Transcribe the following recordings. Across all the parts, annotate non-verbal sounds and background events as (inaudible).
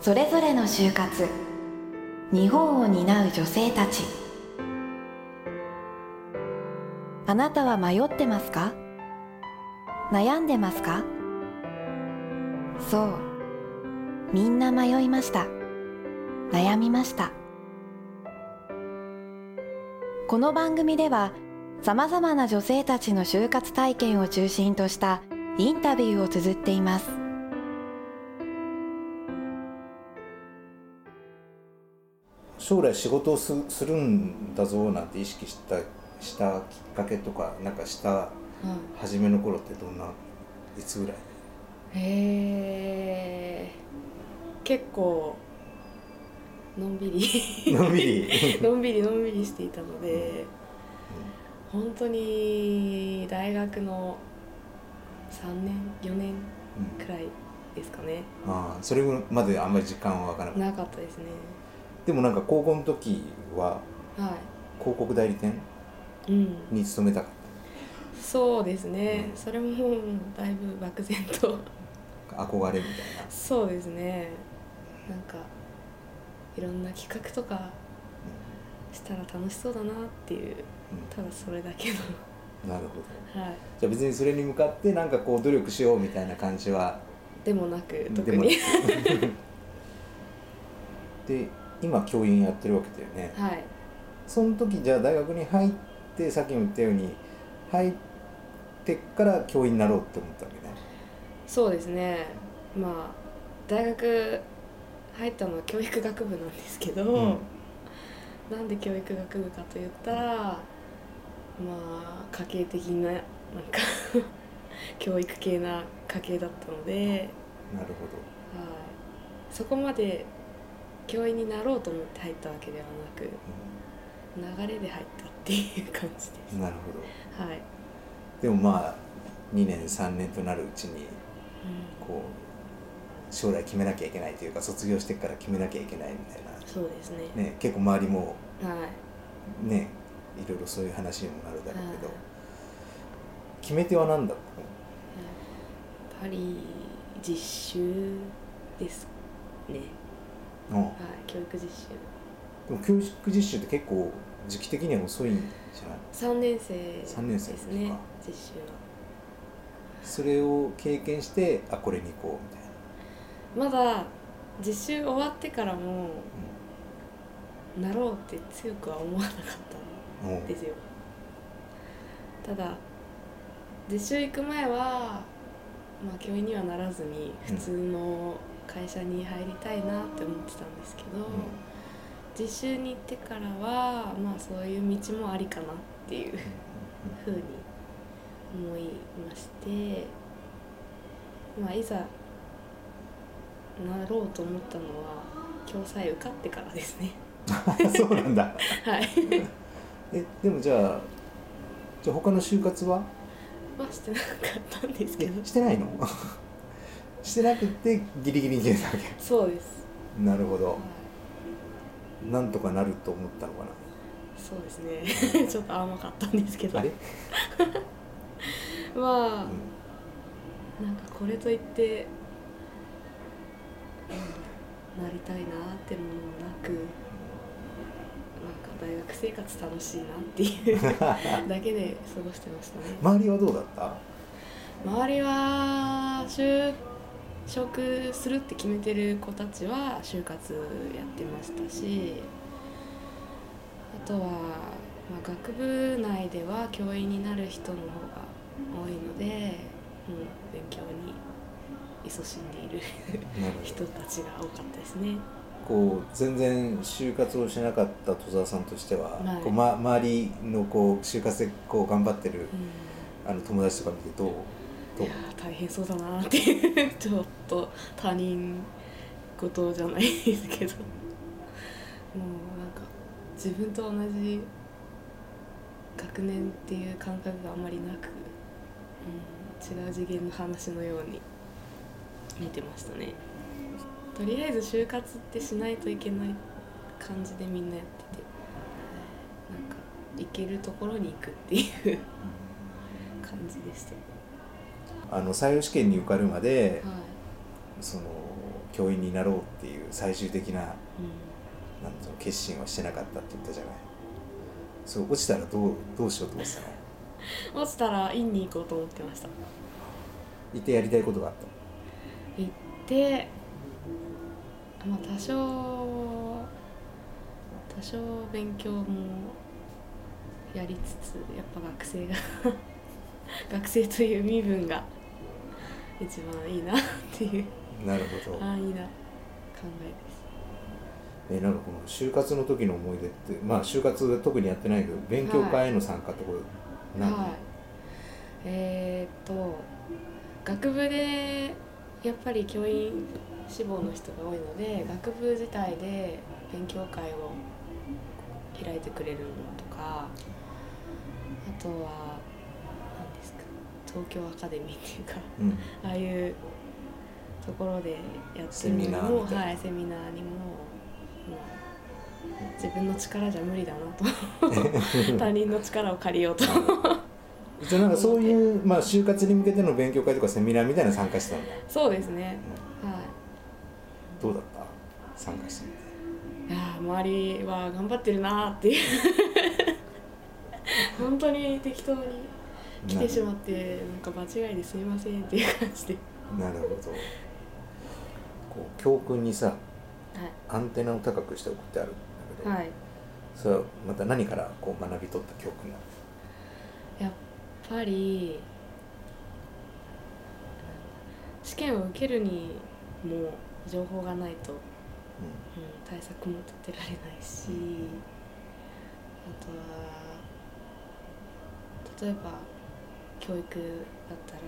それぞれの就活。日本を担う女性たち。あなたは迷ってますか？悩んでますか？そう。みんな迷いました。悩みました。この番組ではさまざまな女性たちの就活体験を中心としたインタビューを綴っています。将来仕事をすするんだぞなんて意識したしたきっかけとかなんかした初めの頃ってどんないつぐらい？へえ結構のんびり。のんびり？(laughs) のんびりのんびりしていたので、本当に大学の3年4年くらいですかね、ああそれまであんまり実感は分からなかったですねでもなんか高校の時はは広告代理店？に勤めたかっそうですね、うん。それもだいぶ漠然と。た憧れみたいな。そうですね。なんかいろんな企画とかしたら楽しそうだなっていううただそれだけの。んなるほど。はい。じゃあ別にそれに向かってなんかこう努力しようみたいな感じはでもなく特に。く。(laughs) で今教員やってるわけだよね。はい。その時じゃあ大学に入ってさっきも言ったように入ってから教員になろうって思ったわけね。そうですね。まあ大学入ったのは教育学部なんですけど、ん。なんで教育学部かと言ったらまあ家計的ななんか (laughs) 教育系な家系だったので、はい、なるそこまで教員になろうと思って入ったわけではなく流れで入ったっていう感じです。うんなるほど。はい、でもまあ2年3年となるうちにうこう将来決めなきゃいけないというか卒業してから決めなきゃいけないみたいん、そうですね。な、ね、結構周りもはい。ねいろいろそういう話にもなるだろうけど、はい。決め手は何だっやっぱり実習ですね。たの、はい教育実習。うん、でも教育実習って結構時期的には遅いんじゃない？3年生です三年生ですねか実習は。それを経験してあこれに行こうみたいな。まだ実習終わってからもなろうって強くは思わなかったうんんですよ。ただ実習行く前はまあ教員にはならずに普通の会社に入りたいなって思ってたんですけど、実習に行ってからはまあそういう道もありかなっていうふうに思いましてまあいざなろうと思ったのは共済受かってからですね。(laughs) そうなんだ。はい。えでもじゃあじゃあ他の就活は？はしてなかったんですけえどしてないの？してなくてギリギリに消えたわけ。そうです、なるほど。はい、なんとかなると思ったのかそうですね。(laughs) ちょっと甘かったんですけど。なあれ、(laughs) まあうん。なんかこれといって、うんなりたいなってものもなくなんか大学生活楽しいなっていう (laughs) だけで過ごしてましたね。周りはどうだった？周りは就職するって決めてる子たちは就活やってましたしあとは、まあ、学部内では教員になる人の方が多いのでもう勉強に勤しんでいる人たちが多かったですね。どこう全然就活をしなかった戸沢さんとしては、はい。こうま、周りのこう就活でこう頑張ってるうん。あの友達とか見てどう？どいうやー大変そうだなっていう。(laughs) ちょっと他人事じゃないですけど。もうなんか自分と同じ学年っていう感覚があまりなく、うん、違う次元の話のように見てましたね。とりあえず就活ってしないといけない感じでみんなやっててなんか行けるところに行くっていう感じでしたあの採用試験に受かるまではい。その教員になろうっていう最終的なうん。なんの決心はしてなかったって言ったじゃない。そう落ちたらどうどうしようと思ってたの？(laughs) 落ちたら院に行こうと思ってました。いてやりたいことがあったの？行ってまあ多少多少勉強もやりつつやっぱ学生が (laughs) 学生という身分が一番いいなっていう。なるほど。安易な。考えです。えなんかこの就活の時の思い出ってまあ就活は特にやってないけど勉強会への参加ってこれ何、はい。えーっと学部でやっぱり教員志望の人が多いので学部自体で勉強会を開いてくれるのとかあとは東京アカデミーっていうかうん。ああいうところでやってるのもはい、セミナーにも、まあ、自分の力じゃ無理だなと。(laughs) 他人の力を借りようと。一応なんかそういう、まあ、就活に向けての勉強会とかセミナーみたいなの参加してたんだ。そうですね。はどうだった？参加してみて。いいやー周りは頑張ってるなーっていう。本当に適当に来てしまってなんか間違いですいませんっていう感じで。なるほど。こう教訓にさはアンテナを高くしておくってあるんだけど、い、はい、それはまた何からこう学び取った教訓なの？やっぱり試験を受けるにも情報がないと、うん、対策も立てられないしあとは例えば教育だったら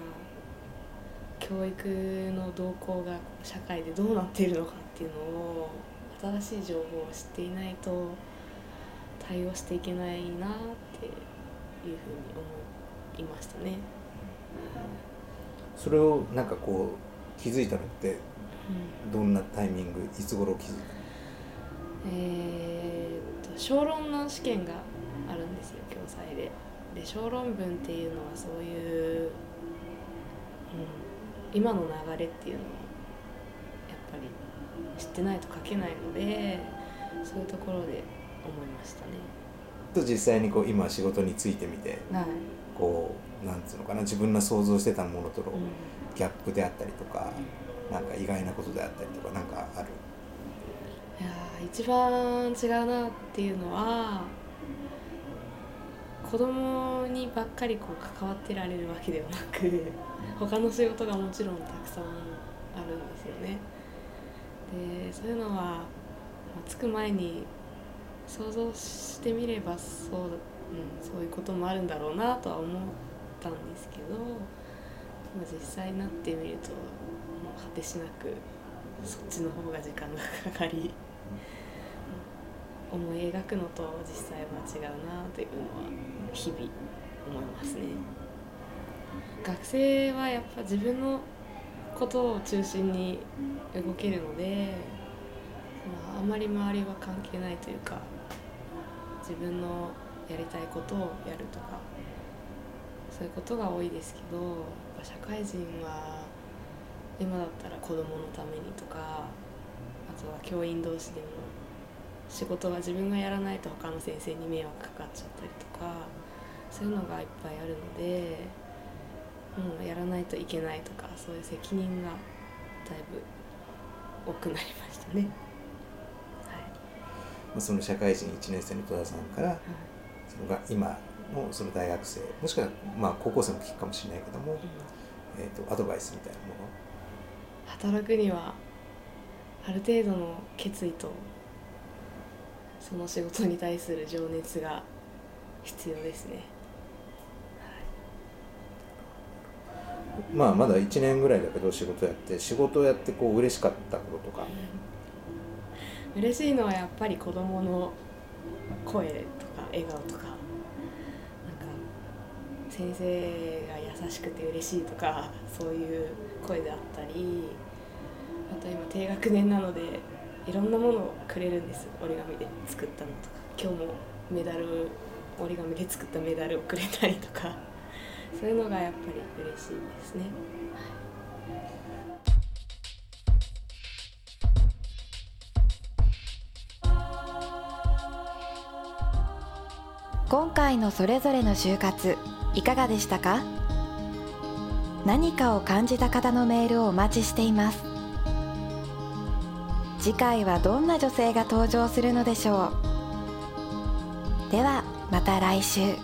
教育の動向が社会でどうなっているのかっていうのを新しい情報を知っていないと対応していけないなっていうふうに思いましたね。それをなんかこう気づいたのってうんどんなタイミングいつ頃気づいた？のえーっと小論の試験があるんですよ共済で。で小論文っていうのはそういう、うん、今の流れっていうのをやっぱり知ってないと書けないのでそういうところで思いましたね。と実際にこう今仕事についてみてはい。こうなんつうのかな自分の想像してたものとのうん。ギャップであったりとか、なんか意外なことであったりとかなんかある？いやー一番違うなっていうのは子供にばっかりこう関わってられるわけではなく他の仕事がもちろんたくさんあるんですよね。でそういうのは、まあ、つく前に想像してみればそう,、うん、そういうこともあるんだろうなとは思ったんですけど、まあ、実際になってみるともう果てしなくそっちの方が時間がかかり思い描くのと実際は違うなというのは日々思いますね。学生はやっぱ自分のことを中心に動けるので、あ、あんまり周りは関係ないというか自分のやりたいことをやるとかそういうことが多いですけどやっぱ社会人は今だったら子供のためにとかあとは教員同士でも仕事は自分がやらないと他の先生に迷惑かかっちゃったりとかそういうのがいっぱいあるので、うん、やらないといけないとかそういう責任がだいぶ多くなりましたね。まあその社会人1年生の戸田さんからはいそのが今のその大学生もしくはまあ高校生も聞くかもしれないけども、うんえー、とアドバイスみたいなもの？働くにはある程度の決意とその仕事に対する情熱が必要ですね。まあまだ1年ぐらいだけど仕事やって仕事をやってこう嬉しかったこととか。嬉しいのはやっぱり子供の声とか笑顔とか。なんか先生が優しくて嬉しいとかそういう声であったり。あと今低学年なのでいろんなものをくれるんです折り紙で作ったのとか。今日もメダル折り紙で作ったメダルをくれたりとか。そういうのがやっぱり嬉しいですね。今回のそれぞれの就活いかがでしたか？何かを感じた方のメールをお待ちしています。次回はどんな女性が登場するのでしょう？ではまた来週。